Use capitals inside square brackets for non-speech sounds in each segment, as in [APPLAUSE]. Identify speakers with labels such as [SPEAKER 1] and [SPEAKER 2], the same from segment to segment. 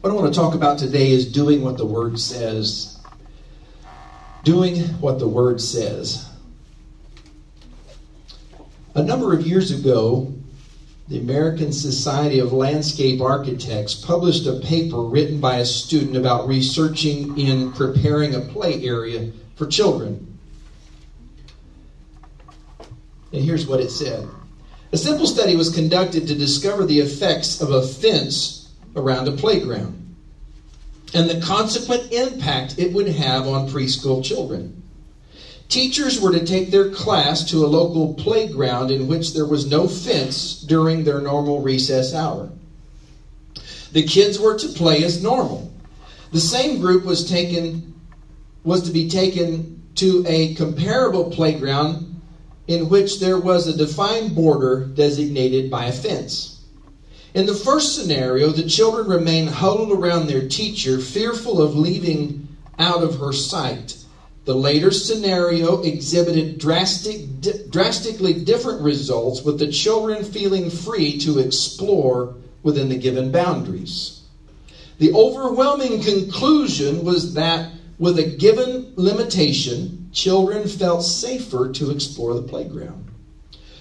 [SPEAKER 1] What I want to talk about today is doing what the Word says. Doing what the Word says. A number of years ago, the American Society of Landscape Architects published a paper written by a student about researching in preparing a play area for children. And here's what it said A simple study was conducted to discover the effects of a fence around a playground and the consequent impact it would have on preschool children. Teachers were to take their class to a local playground in which there was no fence during their normal recess hour. The kids were to play as normal. The same group was taken was to be taken to a comparable playground in which there was a defined border designated by a fence. In the first scenario, the children remain huddled around their teacher, fearful of leaving out of her sight. The later scenario exhibited drastic, di- drastically different results, with the children feeling free to explore within the given boundaries. The overwhelming conclusion was that with a given limitation, children felt safer to explore the playground.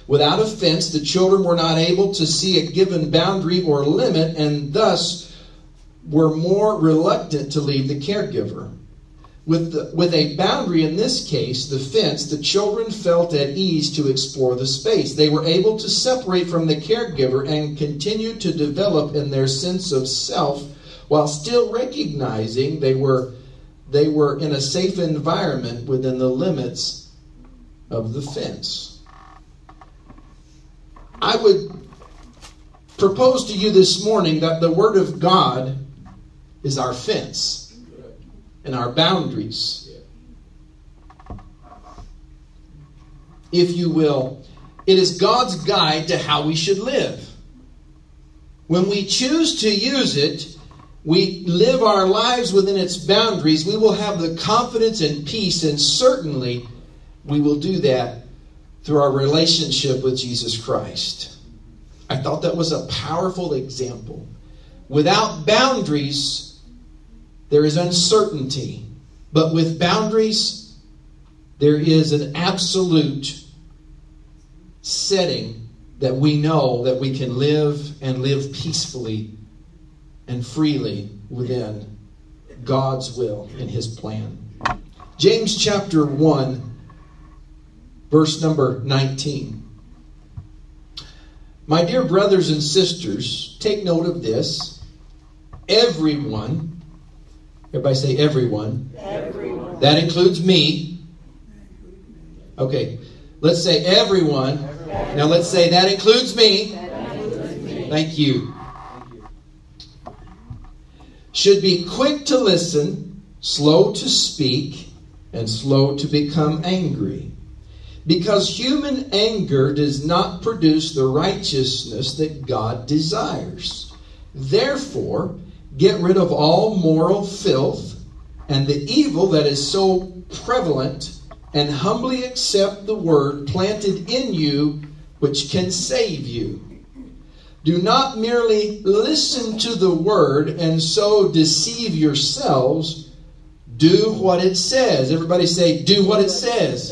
[SPEAKER 1] Without a fence, the children were not able to see a given boundary or limit and thus were more reluctant to leave the caregiver. With, the, with a boundary in this case, the fence, the children felt at ease to explore the space. They were able to separate from the caregiver and continue to develop in their sense of self while still recognizing they were, they were in a safe environment within the limits of the fence. I would propose to you this morning that the Word of God is our fence and our boundaries. If you will, it is God's guide to how we should live. When we choose to use it, we live our lives within its boundaries, we will have the confidence and peace, and certainly we will do that through our relationship with Jesus Christ. I thought that was a powerful example. Without boundaries, there is uncertainty. But with boundaries, there is an absolute setting that we know that we can live and live peacefully and freely within God's will and His plan. James chapter 1 verse number 19. My dear brothers and sisters, take note of this. Everyone, everybody say everyone. Everyone. That includes me. Okay, let's say everyone. everyone. Now let's say that includes me. That includes me. Thank you. Should be quick to listen, slow to speak, and slow to become angry because human anger does not produce the righteousness that God desires. Therefore, get rid of all moral filth and the evil that is so prevalent, and humbly accept the word planted in you, which can save you. Do not merely listen to the word and so deceive yourselves. Do what it says. Everybody say, do what it says.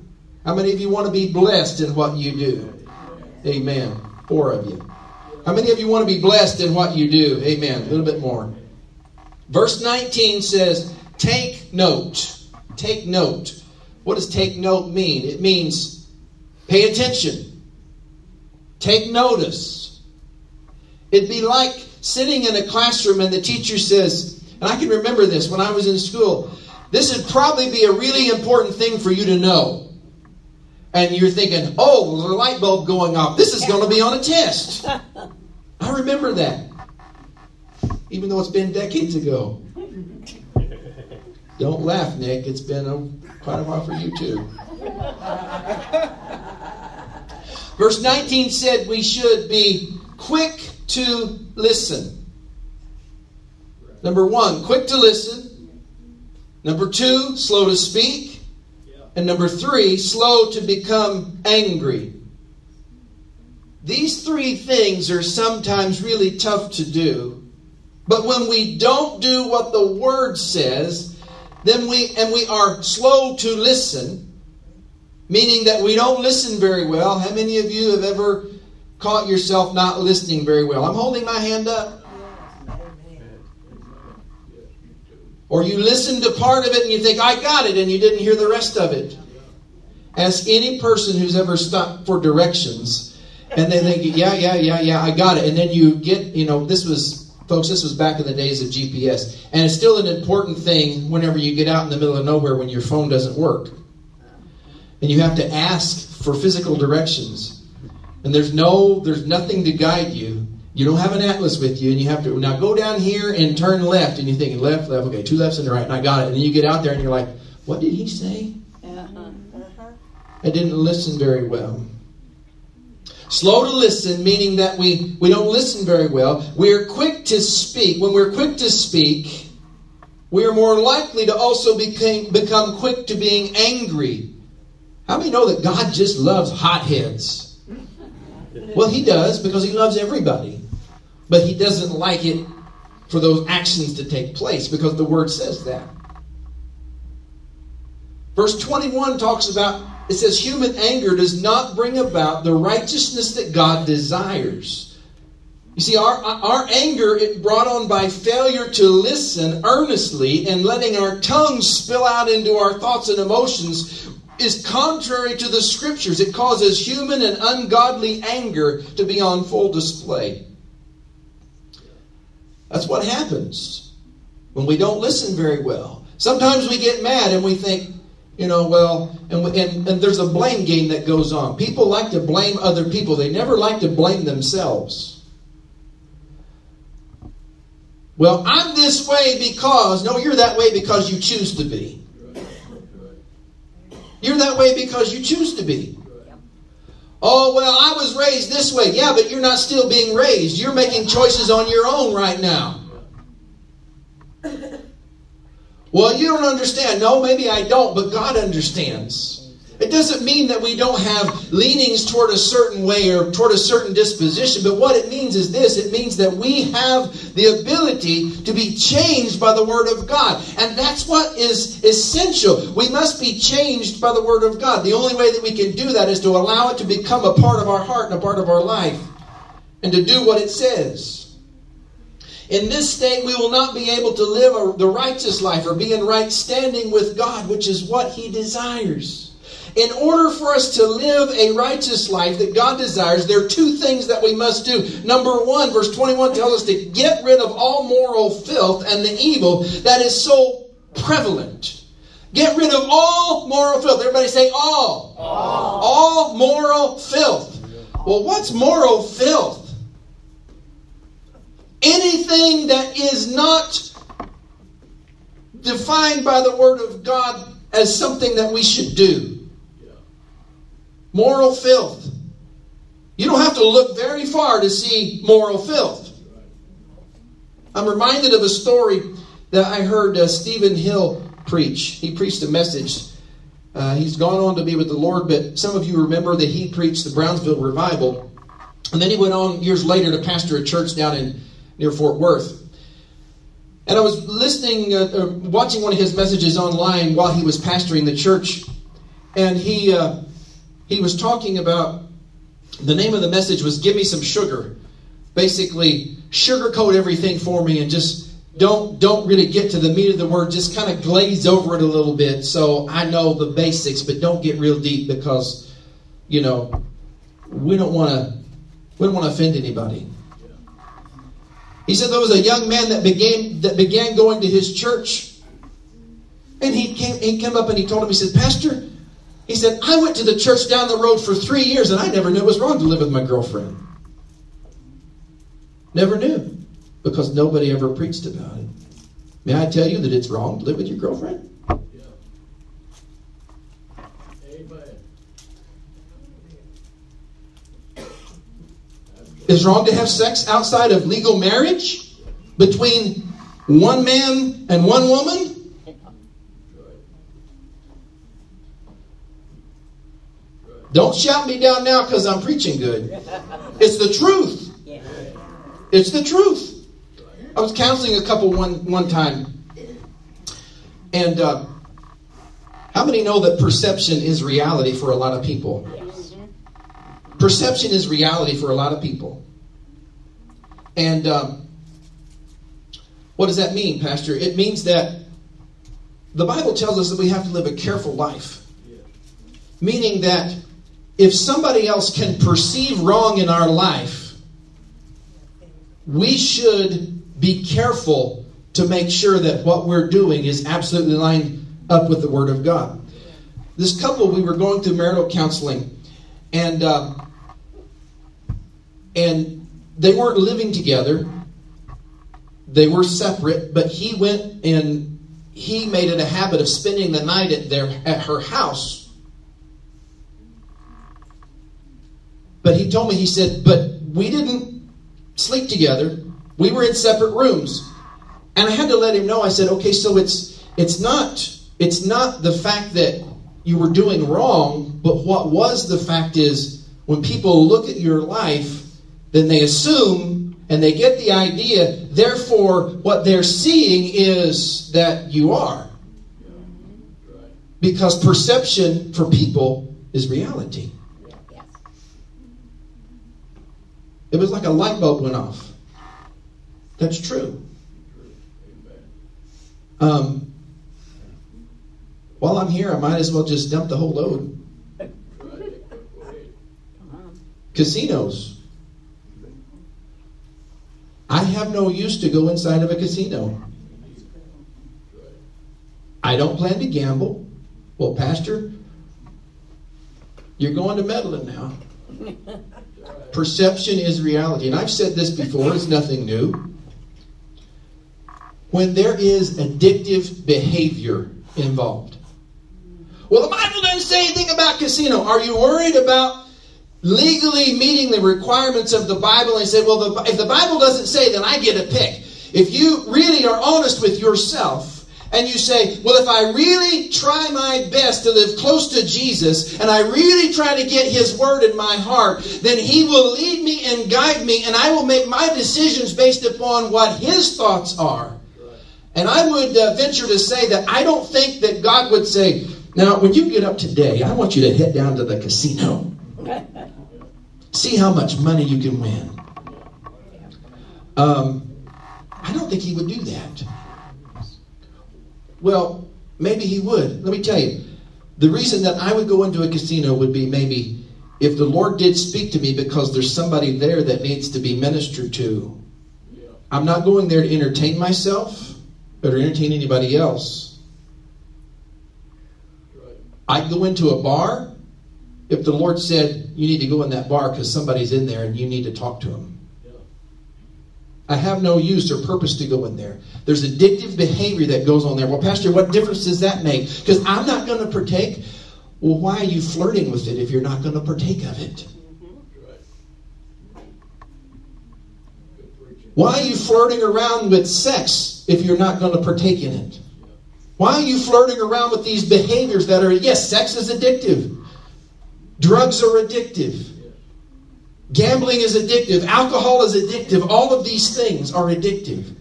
[SPEAKER 1] How many of you want to be blessed in what you do? Amen. Four of you. How many of you want to be blessed in what you do? Amen. A little bit more. Verse 19 says, Take note. Take note. What does take note mean? It means pay attention, take notice. It'd be like sitting in a classroom and the teacher says, and I can remember this when I was in school, this would probably be a really important thing for you to know and you're thinking, oh, there's a light bulb going off. This is going to be on a test. [LAUGHS] I remember that. even though it's been decades ago. [LAUGHS] Don't laugh, Nick. It's been a, quite a while for you, too. [LAUGHS] Verse 19 said we should be quick to listen. Number one, quick to listen. Number two, slow to speak. And number three, slow to become angry. These three things are sometimes really tough to do. But when we don't do what the word says, then we and we are slow to listen, meaning that we don't listen very well. How many of you have ever caught yourself not listening very well? I'm holding my hand up. Or you listen to part of it and you think, I got it, and you didn't hear the rest of it. Ask any person who's ever stopped for directions and they think, yeah, yeah, yeah, yeah, I got it. And then you get, you know, this was, folks, this was back in the days of GPS. And it's still an important thing whenever you get out in the middle of nowhere when your phone doesn't work. And you have to ask for physical directions. And there's no, there's nothing to guide you. You don't have an atlas with you, and you have to now go down here and turn left, and you're thinking left, left, okay, two lefts and the right, and I got it. And then you get out there and you're like, what did he say? Uh-huh. I didn't listen very well. Slow to listen, meaning that we, we don't listen very well. We're quick to speak. When we're quick to speak, we are more likely to also became, become quick to being angry. How many know that God just loves hotheads? Well, He does because He loves everybody but he doesn't like it for those actions to take place because the word says that. Verse 21 talks about it says, human anger does not bring about the righteousness that God desires. You see, our, our anger brought on by failure to listen earnestly and letting our tongues spill out into our thoughts and emotions is contrary to the scriptures. It causes human and ungodly anger to be on full display. That's what happens when we don't listen very well. Sometimes we get mad and we think, you know, well, and, and, and there's a blame game that goes on. People like to blame other people, they never like to blame themselves. Well, I'm this way because, no, you're that way because you choose to be. You're that way because you choose to be. Oh, well, I was raised this way. Yeah, but you're not still being raised. You're making choices on your own right now. Well, you don't understand. No, maybe I don't, but God understands. It doesn't mean that we don't have leanings toward a certain way or toward a certain disposition, but what it means is this it means that we have the ability to be changed by the Word of God. And that's what is essential. We must be changed by the Word of God. The only way that we can do that is to allow it to become a part of our heart and a part of our life and to do what it says. In this state, we will not be able to live a, the righteous life or be in right standing with God, which is what He desires. In order for us to live a righteous life that God desires, there are two things that we must do. Number one, verse 21 tells us to get rid of all moral filth and the evil that is so prevalent. Get rid of all moral filth. Everybody say all. All, all moral filth. Well, what's moral filth? Anything that is not defined by the Word of God as something that we should do. Moral filth. You don't have to look very far to see moral filth. I'm reminded of a story that I heard uh, Stephen Hill preach. He preached a message. Uh, he's gone on to be with the Lord, but some of you remember that he preached the Brownsville revival. And then he went on years later to pastor a church down in near Fort Worth. And I was listening, uh, uh watching one of his messages online while he was pastoring the church, and he uh, he was talking about the name of the message was Give Me Some Sugar. Basically, sugarcoat everything for me and just don't don't really get to the meat of the word just kind of glaze over it a little bit so i know the basics but don't get real deep because you know we don't want to we don't want to offend anybody he said there was a young man that began that began going to his church and he came he came up and he told him he said pastor he said, I went to the church down the road for three years and I never knew it was wrong to live with my girlfriend. Never knew. because nobody ever preached about it. May I tell you that it's wrong to live with your girlfriend? It's wrong to have sex outside of legal marriage between one man and one woman? Don't shout me down now because I'm preaching good. It's the truth. It's the truth. I was counseling a couple one one time, and uh, how many know that perception is reality for a lot of people? Perception is reality for a lot of people. And um, what does that mean, Pastor? It means that the Bible tells us that we have to live a careful life. Meaning that if somebody else can perceive wrong in our life, we should be careful to make sure that what we're doing is absolutely lined up with the Word of God. This couple, we were going through marital counseling, and uh, and they weren't living together. They were separate, but he went and he made it a habit of spending the night at their at her house. But he told me he said, "But we didn't sleep together. We were in separate rooms." And I had to let him know. I said, "Okay, so it's it's not it's not the fact that you were doing wrong, but what was the fact is when people look at your life, then they assume and they get the idea, therefore, what they're seeing is that you are. Because perception for people is reality. It was like a light bulb went off. That's true. Um, while I'm here, I might as well just dump the whole load. Casinos. I have no use to go inside of a casino. I don't plan to gamble. Well, Pastor, you're going to meddling now. [LAUGHS] Perception is reality. And I've said this before, it's nothing new. When there is addictive behavior involved. Well, the Bible doesn't say anything about casino. Are you worried about legally meeting the requirements of the Bible and say, well, the, if the Bible doesn't say, then I get a pick. If you really are honest with yourself, and you say, well, if I really try my best to live close to Jesus and I really try to get His Word in my heart, then He will lead me and guide me and I will make my decisions based upon what His thoughts are. And I would uh, venture to say that I don't think that God would say, now, when you get up today, I want you to head down to the casino. See how much money you can win. Um, I don't think he would do that. Well, maybe he would. Let me tell you. The reason that I would go into a casino would be maybe if the Lord did speak to me because there's somebody there that needs to be ministered to. I'm not going there to entertain myself or entertain anybody else. I'd go into a bar if the Lord said, you need to go in that bar because somebody's in there and you need to talk to them. I have no use or purpose to go in there. There's addictive behavior that goes on there. Well, Pastor, what difference does that make? Because I'm not going to partake. Well, why are you flirting with it if you're not going to partake of it? Why are you flirting around with sex if you're not going to partake in it? Why are you flirting around with these behaviors that are, yes, sex is addictive. Drugs are addictive. Gambling is addictive. Alcohol is addictive. All of these things are addictive.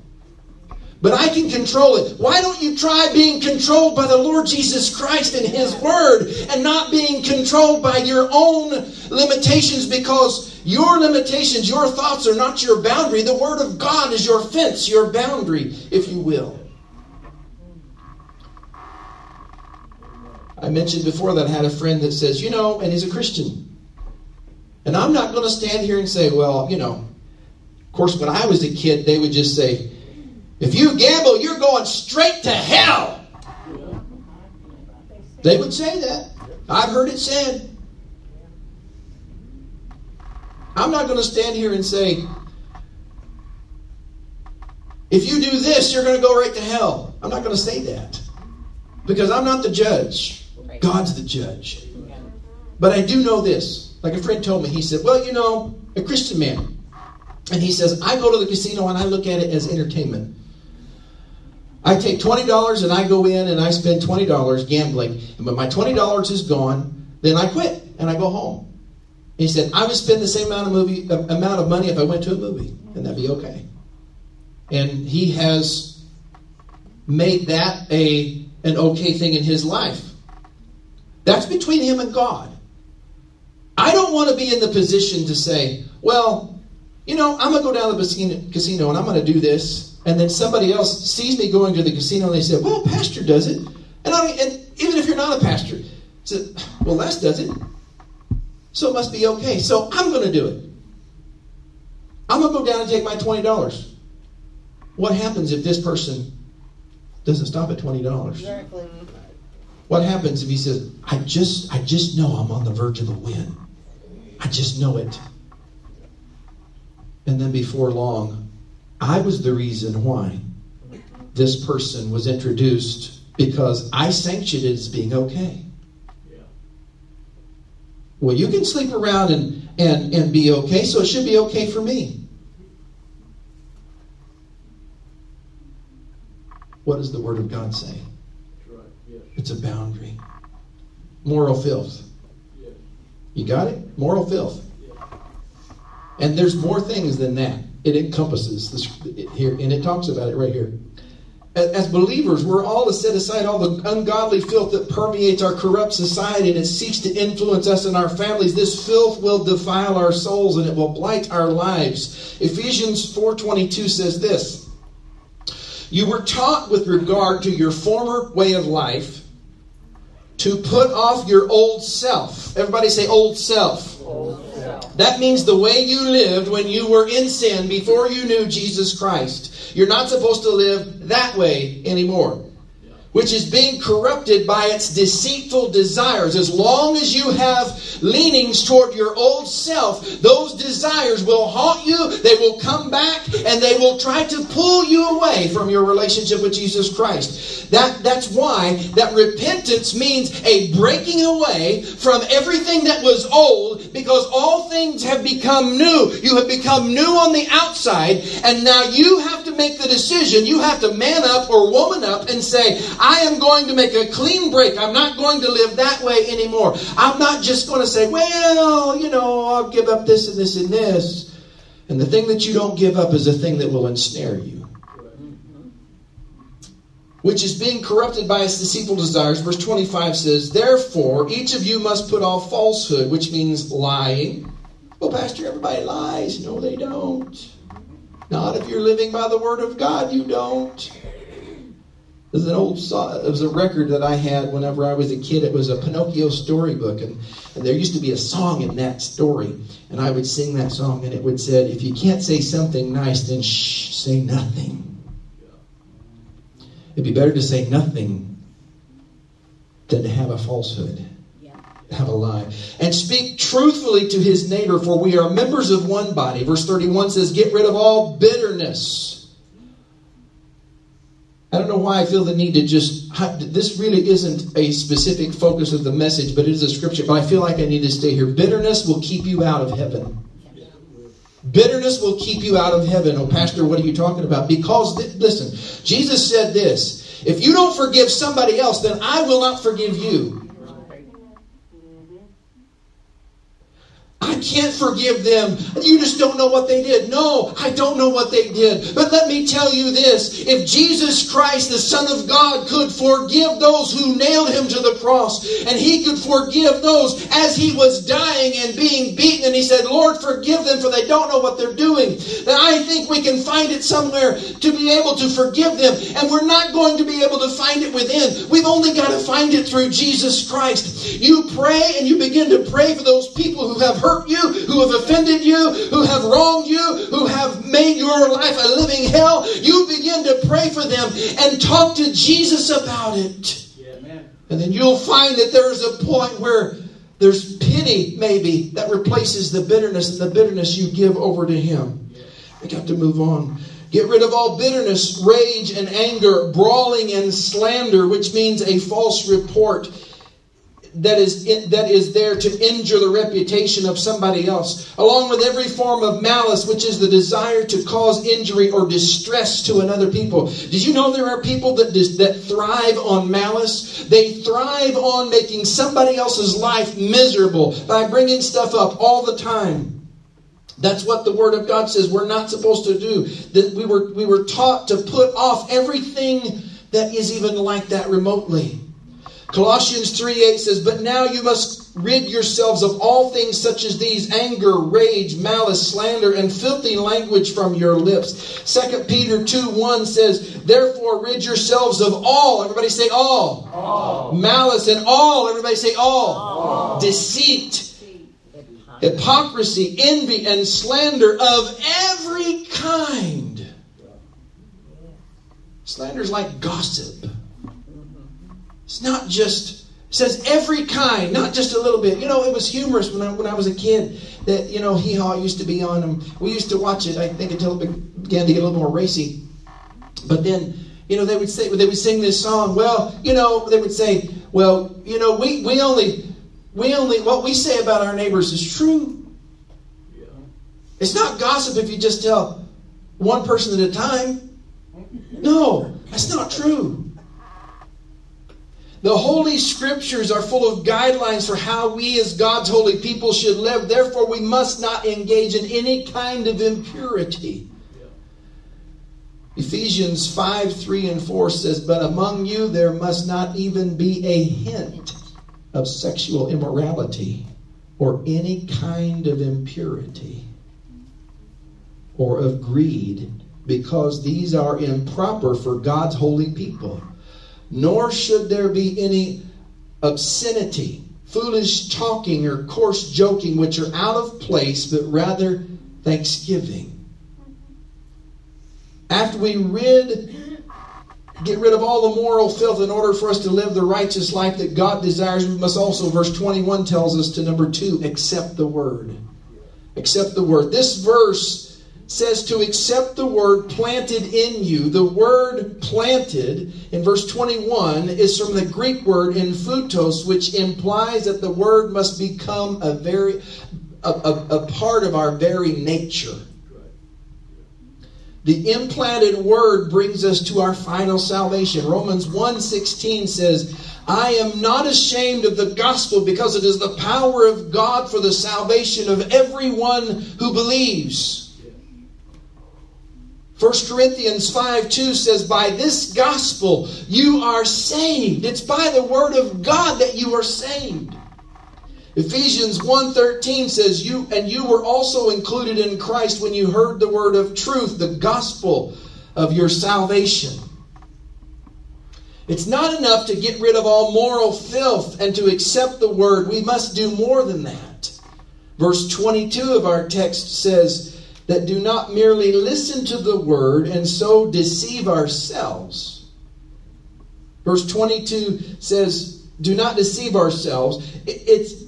[SPEAKER 1] But I can control it. Why don't you try being controlled by the Lord Jesus Christ and His Word and not being controlled by your own limitations because your limitations, your thoughts are not your boundary. The Word of God is your fence, your boundary, if you will. I mentioned before that I had a friend that says, you know, and he's a Christian. And I'm not going to stand here and say, well, you know, of course, when I was a kid, they would just say, if you gamble, you're going straight to hell. They would say that. I've heard it said. I'm not going to stand here and say, If you do this, you're going to go right to hell. I'm not going to say that because I'm not the judge. God's the judge. But I do know this. Like a friend told me, he said, Well, you know, a Christian man. And he says, I go to the casino and I look at it as entertainment. I take $20 and I go in and I spend $20 gambling. And when my $20 is gone, then I quit and I go home. He said, I would spend the same amount of movie uh, amount of money if I went to a movie, and that'd be okay. And he has made that a an okay thing in his life. That's between him and God. I don't want to be in the position to say, well, you know, I'm going to go down to the casino and I'm going to do this. And then somebody else sees me going to the casino and they say, well, pastor does it. And, I, and even if you're not a pastor, say, well, Les does it. So it must be okay. So I'm going to do it. I'm going to go down and take my $20. What happens if this person doesn't stop at $20? Exactly. What happens if he says, I just I just know I'm on the verge of the win. I just know it. And then before long, I was the reason why this person was introduced because I sanctioned it as being okay. Well, you can sleep around and, and, and be okay, so it should be okay for me. What does the Word of God say? Right. Yes. It's a boundary. Moral filth. You got it? Moral filth. And there's more things than that. It encompasses this here, and it talks about it right here as believers, we're all to set aside all the ungodly filth that permeates our corrupt society and it seeks to influence us and our families. This filth will defile our souls and it will blight our lives. Ephesians 4:22 says this: You were taught with regard to your former way of life to put off your old self. Everybody say old self. Old self. That means the way you lived when you were in sin before you knew Jesus Christ. You're not supposed to live that way anymore which is being corrupted by its deceitful desires. As long as you have leanings toward your old self, those desires will haunt you, they will come back, and they will try to pull you away from your relationship with Jesus Christ. That, that's why that repentance means a breaking away from everything that was old, because all things have become new. You have become new on the outside, and now you have to make the decision, you have to man up or woman up and say, I am going to make a clean break. I'm not going to live that way anymore. I'm not just going to say, well, you know, I'll give up this and this and this. And the thing that you don't give up is the thing that will ensnare you. Which is being corrupted by its deceitful desires. Verse 25 says, Therefore, each of you must put off falsehood, which means lying. Well, Pastor, everybody lies. No, they don't. Not if you're living by the Word of God, you don't. There's an old it was a record that I had whenever I was a kid. It was a Pinocchio storybook, and, and there used to be a song in that story, and I would sing that song, and it would say, "If you can't say something nice, then shh, say nothing." It'd be better to say nothing than to have a falsehood, have a lie, and speak truthfully to his neighbor. For we are members of one body. Verse thirty-one says, "Get rid of all bitterness." I don't know why I feel the need to just. This really isn't a specific focus of the message, but it is a scripture. But I feel like I need to stay here. Bitterness will keep you out of heaven. Bitterness will keep you out of heaven. Oh, Pastor, what are you talking about? Because, listen, Jesus said this if you don't forgive somebody else, then I will not forgive you. I can't forgive them. You just don't know what they did. No, I don't know what they did. But let me tell you this if Jesus Christ, the Son of God, could forgive those who nailed him to the cross, and he could forgive those as he was dying and being beaten, and he said, Lord, forgive them, for they don't know what they're doing, then I think we can find it somewhere to be able to forgive them. And we're not going to be able to find it within. We've only got to find it through Jesus Christ. You pray and you begin to pray for those people who have hurt hurt you, who have offended you, who have wronged you, who have made your life a living hell, you begin to pray for them and talk to Jesus about it. Yeah, and then you'll find that there's a point where there's pity, maybe, that replaces the bitterness, and the bitterness you give over to Him. We got to move on. Get rid of all bitterness, rage, and anger, brawling and slander, which means a false report that is that is there to injure the reputation of somebody else along with every form of malice which is the desire to cause injury or distress to another people did you know there are people that that thrive on malice they thrive on making somebody else's life miserable by bringing stuff up all the time that's what the Word of God says we're not supposed to do. That we were we were taught to put off everything that is even like that remotely. Colossians 3 8 says, But now you must rid yourselves of all things such as these anger, rage, malice, slander, and filthy language from your lips. 2 Peter 2 1 says, Therefore rid yourselves of all. Everybody say all. all. Malice and all. Everybody say all. all. Deceit hypocrisy, envy, and slander of every kind. Slander is like gossip. It's not just says every kind, not just a little bit. You know, it was humorous when I when I was a kid that you know Hee Haw used to be on them. We used to watch it. I think until it began to get a little more racy. But then you know they would say they would sing this song. Well, you know they would say, well, you know we we only we only what we say about our neighbors is true. It's not gossip if you just tell one person at a time. No, that's not true. The Holy Scriptures are full of guidelines for how we as God's holy people should live. Therefore, we must not engage in any kind of impurity. Ephesians 5 3 and 4 says, But among you there must not even be a hint of sexual immorality or any kind of impurity or of greed, because these are improper for God's holy people. Nor should there be any obscenity, foolish talking, or coarse joking, which are out of place, but rather thanksgiving. After we rid get rid of all the moral filth in order for us to live the righteous life that God desires. We must also, verse 21 tells us to number two, accept the word. Accept the word. This verse says to accept the word planted in you. The word planted in verse 21 is from the Greek word "infoutos," which implies that the word must become a very a, a, a part of our very nature. The implanted word brings us to our final salvation. Romans 1:16 says, "I am not ashamed of the gospel because it is the power of God for the salvation of everyone who believes." 1 Corinthians 5 2 says, By this gospel you are saved. It's by the word of God that you are saved. Ephesians 1:13 says you and you were also included in Christ when you heard the word of truth, the gospel of your salvation. It's not enough to get rid of all moral filth and to accept the word. We must do more than that. Verse 22 of our text says that do not merely listen to the word and so deceive ourselves. Verse 22 says, do not deceive ourselves. It's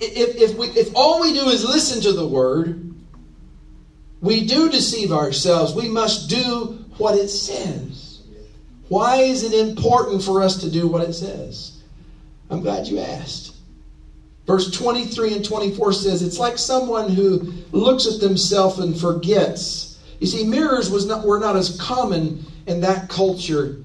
[SPEAKER 1] if, if, we, if all we do is listen to the word, we do deceive ourselves. We must do what it says. Why is it important for us to do what it says? I'm glad you asked. Verse 23 and 24 says, It's like someone who looks at themselves and forgets. You see, mirrors was not, were not as common in that culture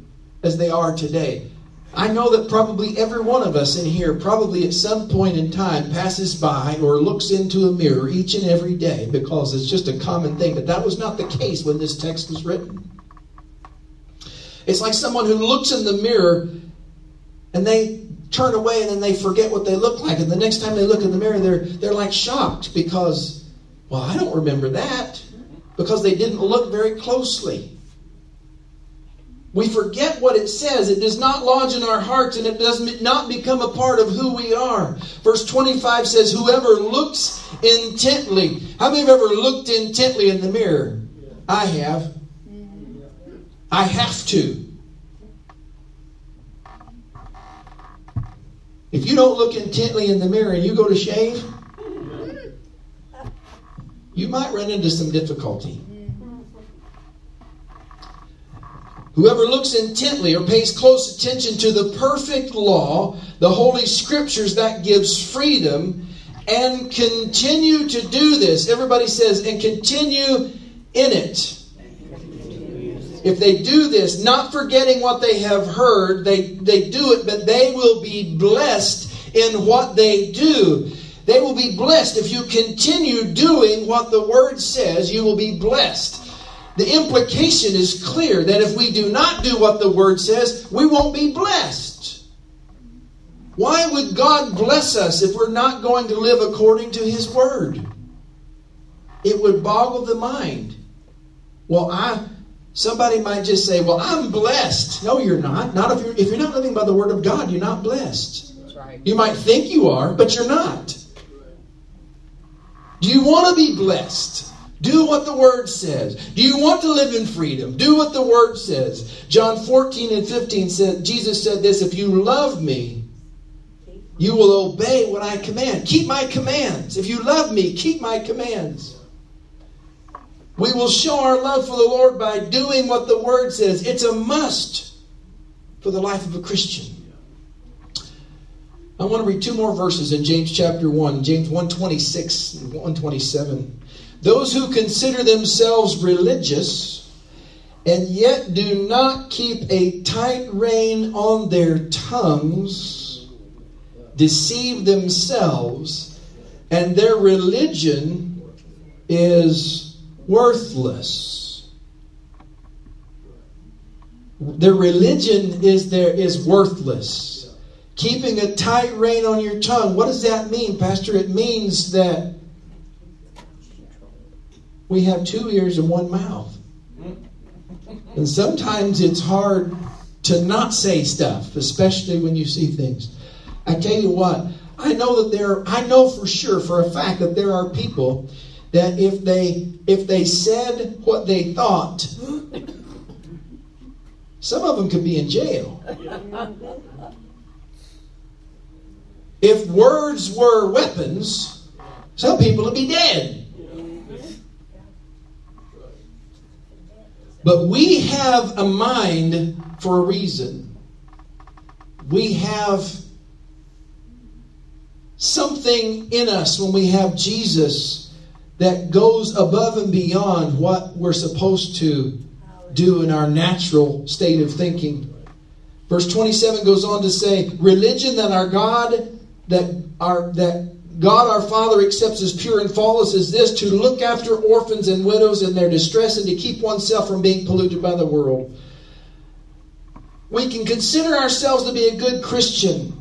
[SPEAKER 1] as they are today. I know that probably every one of us in here, probably at some point in time, passes by or looks into a mirror each and every day because it's just a common thing. But that was not the case when this text was written. It's like someone who looks in the mirror and they turn away and then they forget what they look like. And the next time they look in the mirror, they're, they're like shocked because, well, I don't remember that because they didn't look very closely. We forget what it says. It does not lodge in our hearts and it does not become a part of who we are. Verse 25 says, Whoever looks intently. How many have ever looked intently in the mirror? I have. I have to. If you don't look intently in the mirror and you go to shave, you might run into some difficulty. Whoever looks intently or pays close attention to the perfect law, the Holy Scriptures, that gives freedom, and continue to do this. Everybody says, and continue in it. If they do this, not forgetting what they have heard, they, they do it, but they will be blessed in what they do. They will be blessed. If you continue doing what the Word says, you will be blessed. The implication is clear that if we do not do what the Word says, we won't be blessed. Why would God bless us if we're not going to live according to His Word? It would boggle the mind. Well, I somebody might just say, "Well, I'm blessed." No, you're not. Not if you're if you're not living by the Word of God, you're not blessed. Right. You might think you are, but you're not. Do you want to be blessed? Do what the Word says. Do you want to live in freedom? Do what the Word says. John 14 and 15 said, Jesus said this If you love me, you will obey what I command. Keep my commands. If you love me, keep my commands. We will show our love for the Lord by doing what the Word says. It's a must for the life of a Christian. I want to read two more verses in James chapter 1, James 126 and 127. Those who consider themselves religious and yet do not keep a tight rein on their tongues deceive themselves, and their religion is worthless. Their religion is there is worthless. Keeping a tight rein on your tongue. What does that mean, Pastor? It means that we have two ears and one mouth. And sometimes it's hard to not say stuff, especially when you see things. I tell you what, I know that there I know for sure for a fact that there are people that if they if they said what they thought some of them could be in jail. If words were weapons, some people would be dead. But we have a mind for a reason. We have something in us when we have Jesus that goes above and beyond what we're supposed to do in our natural state of thinking. Verse 27 goes on to say, religion that our God that our that God our Father accepts as pure and flawless is this to look after orphans and widows in their distress and to keep oneself from being polluted by the world. We can consider ourselves to be a good Christian.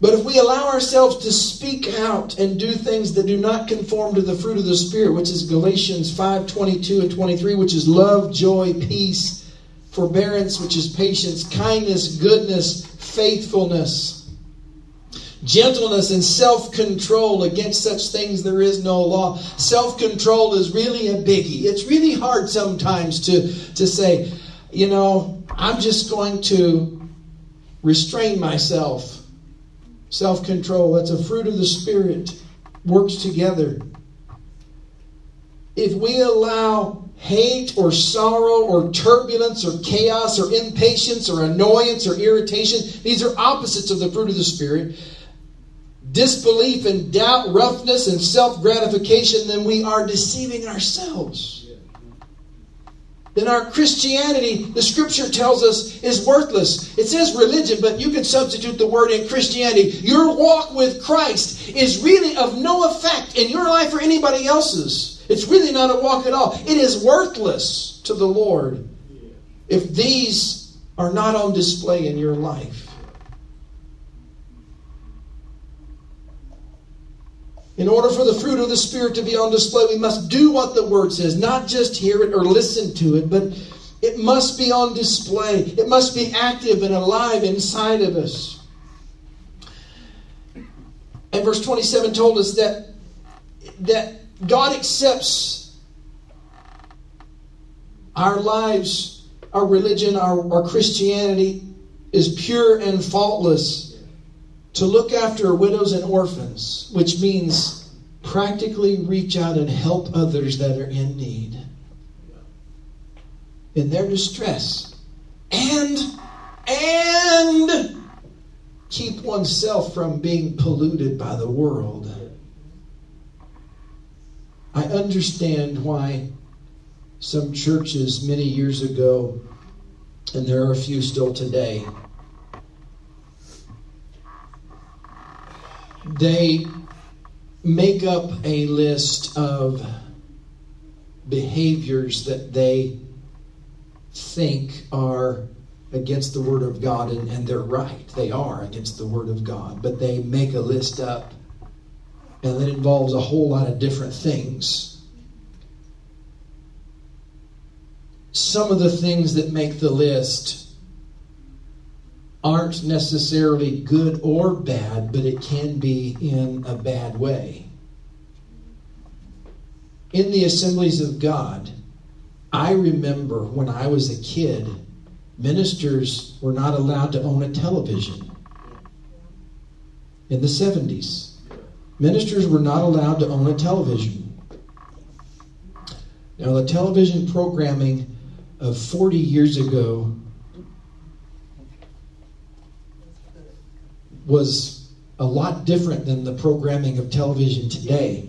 [SPEAKER 1] But if we allow ourselves to speak out and do things that do not conform to the fruit of the Spirit, which is Galatians 5 22 and 23, which is love, joy, peace, forbearance, which is patience, kindness, goodness, faithfulness Gentleness and self control. Against such things there is no law. Self control is really a biggie. It's really hard sometimes to, to say, you know, I'm just going to restrain myself. Self control, that's a fruit of the Spirit, works together. If we allow hate or sorrow or turbulence or chaos or impatience or annoyance or irritation, these are opposites of the fruit of the Spirit disbelief and doubt, roughness and self gratification, then we are deceiving ourselves. Then our Christianity, the scripture tells us, is worthless. It says religion, but you can substitute the word in Christianity. Your walk with Christ is really of no effect in your life or anybody else's. It's really not a walk at all. It is worthless to the Lord if these are not on display in your life. In order for the fruit of the Spirit to be on display, we must do what the Word says, not just hear it or listen to it, but it must be on display. It must be active and alive inside of us. And verse 27 told us that, that God accepts our lives, our religion, our, our Christianity is pure and faultless to look after widows and orphans, which means practically reach out and help others that are in need. in their distress and and keep oneself from being polluted by the world. I understand why some churches many years ago, and there are a few still today, they make up a list of behaviors that they think are against the Word of God, and, and they're right. They are against the Word of God. But they make a list up, and that involves a whole lot of different things. Some of the things that make the list aren't necessarily good or bad, but it can be in a bad way. In the assemblies of God, I remember when I was a kid ministers were not allowed to own a television in the 70s. Ministers were not allowed to own a television. Now, the television programming of 40 years ago was a lot different than the programming of television today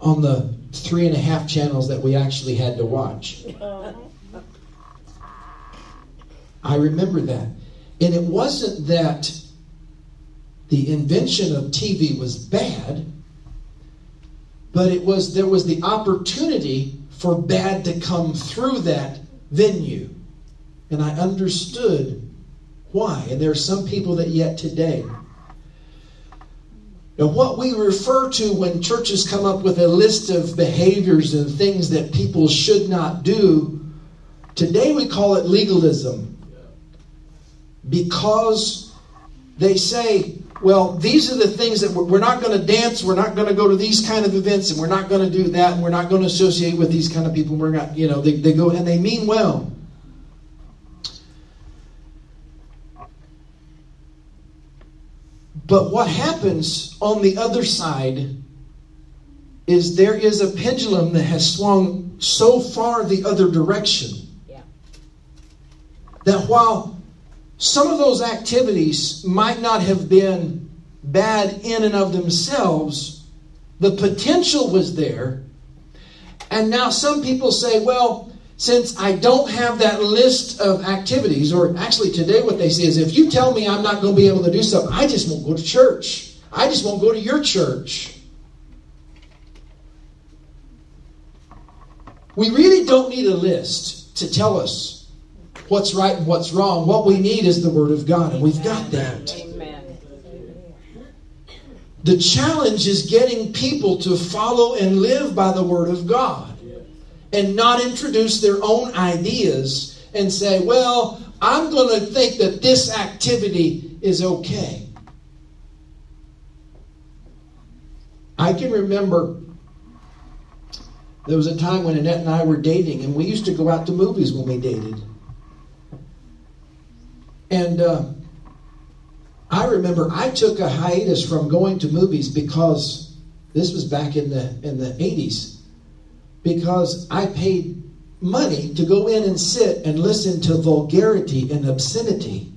[SPEAKER 1] on the three and a half channels that we actually had to watch. I remember that. And it wasn't that the invention of TV was bad, but it was there was the opportunity for bad to come through that venue. And I understood why. And there are some people that yet today. Now, what we refer to when churches come up with a list of behaviors and things that people should not do, today we call it legalism because they say, well, these are the things that we're, not going to dance, we're not going to go to these kind of events, and we're not going to do that, and we're not going to associate with these kind of people. We're not, you know, they, they go and they mean well. But what happens on the other side is there is a pendulum that has swung so far the other direction yeah. that while some of those activities might not have been bad in and of themselves. The potential was there. And now some people say, well, since I don't have that list of activities, or actually today what they say is if you tell me I'm not going to be able to do something, I just won't go to church. I just won't go to your church. We really don't need a list to tell us what's right and what's wrong. What we need is the Word of God, and we've got that. Amen. The challenge is getting people to follow and live by the Word of God and not introduce their own ideas and say, well, I'm going to think that this activity is okay. I can remember there was a time when Annette and I were dating, and we used to go out to movies when we dated. And uh, I remember I took a hiatus from going to movies because this was back in the in the 80s because I paid money to go in and sit and listen to vulgarity and obscenity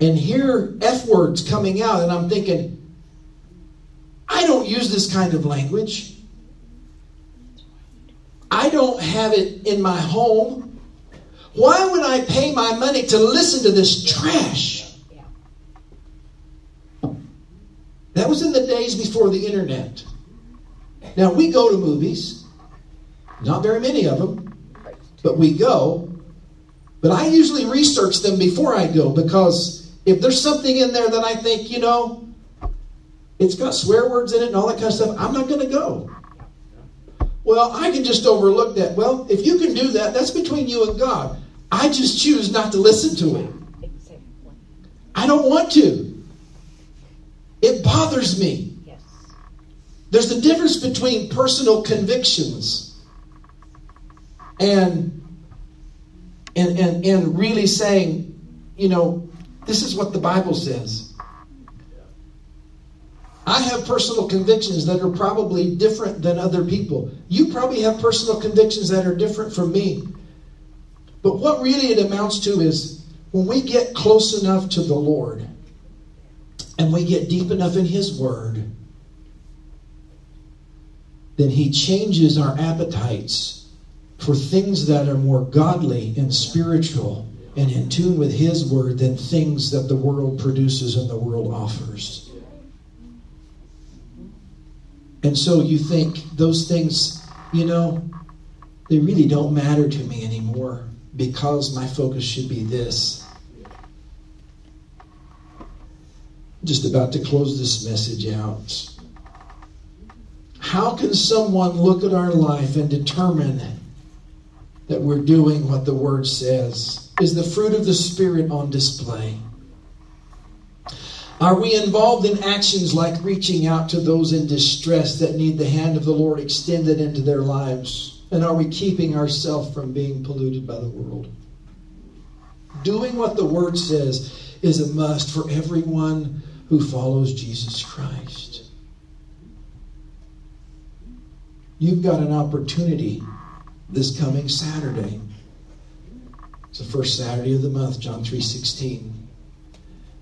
[SPEAKER 1] and hear F words coming out, and I'm thinking, I don't use this kind of language. I don't have it in my home. Why would I pay my money to listen to this trash? That was in the days before the internet. Now, we go to movies, not very many of them, but we go. But I usually research them before I go because if there's something in there that I think, you know, it's got swear words in it and all that kind of stuff, I'm not going to go. Well, I can just overlook that. Well, if you can do that, that's between you and God. I just choose not to listen to it. I don't want to. It bothers me. There's a difference between personal convictions and and, and and really saying, you know, this is what the Bible says. I have personal convictions that are probably different than other people. You probably have personal convictions that are different from me. But what really it amounts to is when we get close enough to the Lord and we get deep enough in His Word, then He changes our appetites for things that are more godly and spiritual and in tune with His Word than things that the world produces and the world offers. And so you think those things, you know, they really don't matter to me anymore because my focus should be this. Just about to close this message out. How can someone look at our life and determine that we're doing what the Word says? Is the fruit of the Spirit on display? Are we involved in actions like reaching out to those in distress that need the hand of the Lord extended into their lives? And are we keeping ourselves from being polluted by the world? Doing what the Word says is a must for everyone who follows Jesus Christ. You've got an opportunity this coming Saturday. It's the first Saturday of the month, John 3:16.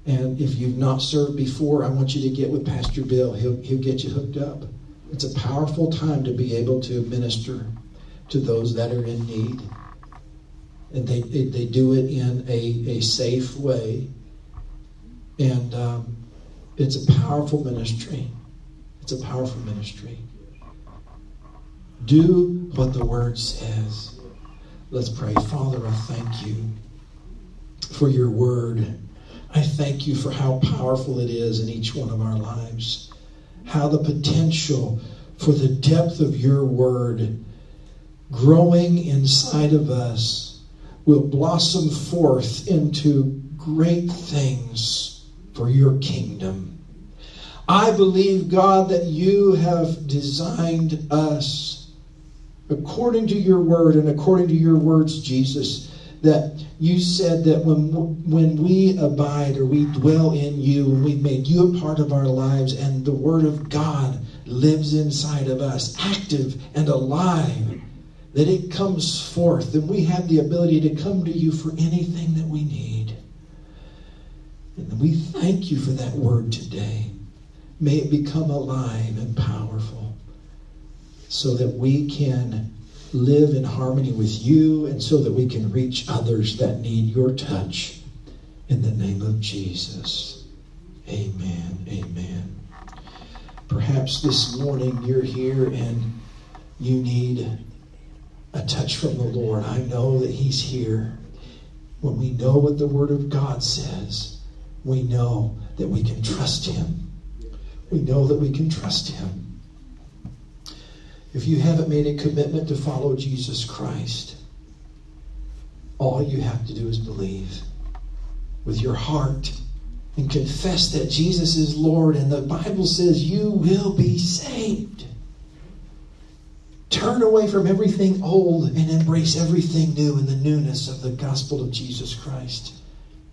[SPEAKER 1] And if you've not served before, I want you to get with Pastor Bill. He'll, he'll get you hooked up. It's a powerful time to be able to minister to those that are in need. And they, they do it in a, a safe way. And um, it's a powerful ministry. It's a powerful ministry. Do what the word says. Let's pray. Father, I thank you for your word. I thank you for how powerful it is in each one of our lives. How the potential for the depth of your word growing inside of us will blossom forth into great things for your kingdom. I believe, God, that you have designed us according to your word and according to your words, Jesus that you said that when when we abide or we dwell in you, and we've made you a part of our lives, and the Word of God lives inside of us, active and alive, that it comes forth, and we have the ability to come to you for anything that we need. And we thank you for that word today. May it become alive and powerful so that we can live in harmony with you and so that we can reach others that need your touch. In the name of Jesus. Amen. Amen. Perhaps this morning you're here and you need a touch from the Lord. I know that He's here. When we know what the Word of God says, we know that we can trust Him. We know that we can trust Him. If you haven't made a commitment to follow Jesus Christ, all you have to do is believe with your heart and confess that Jesus is Lord, and the Bible says you will be saved. Turn away from everything old and embrace everything new in the newness of the gospel of Jesus Christ.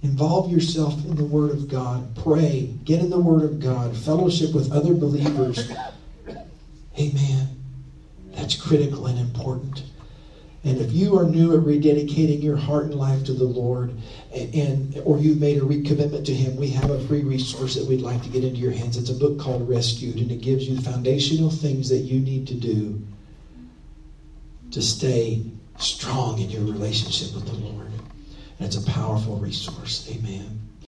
[SPEAKER 1] Involve yourself in the Word of God. Pray. Get in the Word of God. Fellowship with other believers. Amen. That's critical and important. And if you are new at rededicating your heart and life to the Lord, and, and, or you've made a recommitment to Him, we have a free resource that we'd like to get into your hands. It's a book called Rescued, and it gives you the foundational things that you need to do to stay strong in your relationship with the Lord. And it's a powerful resource. Amen.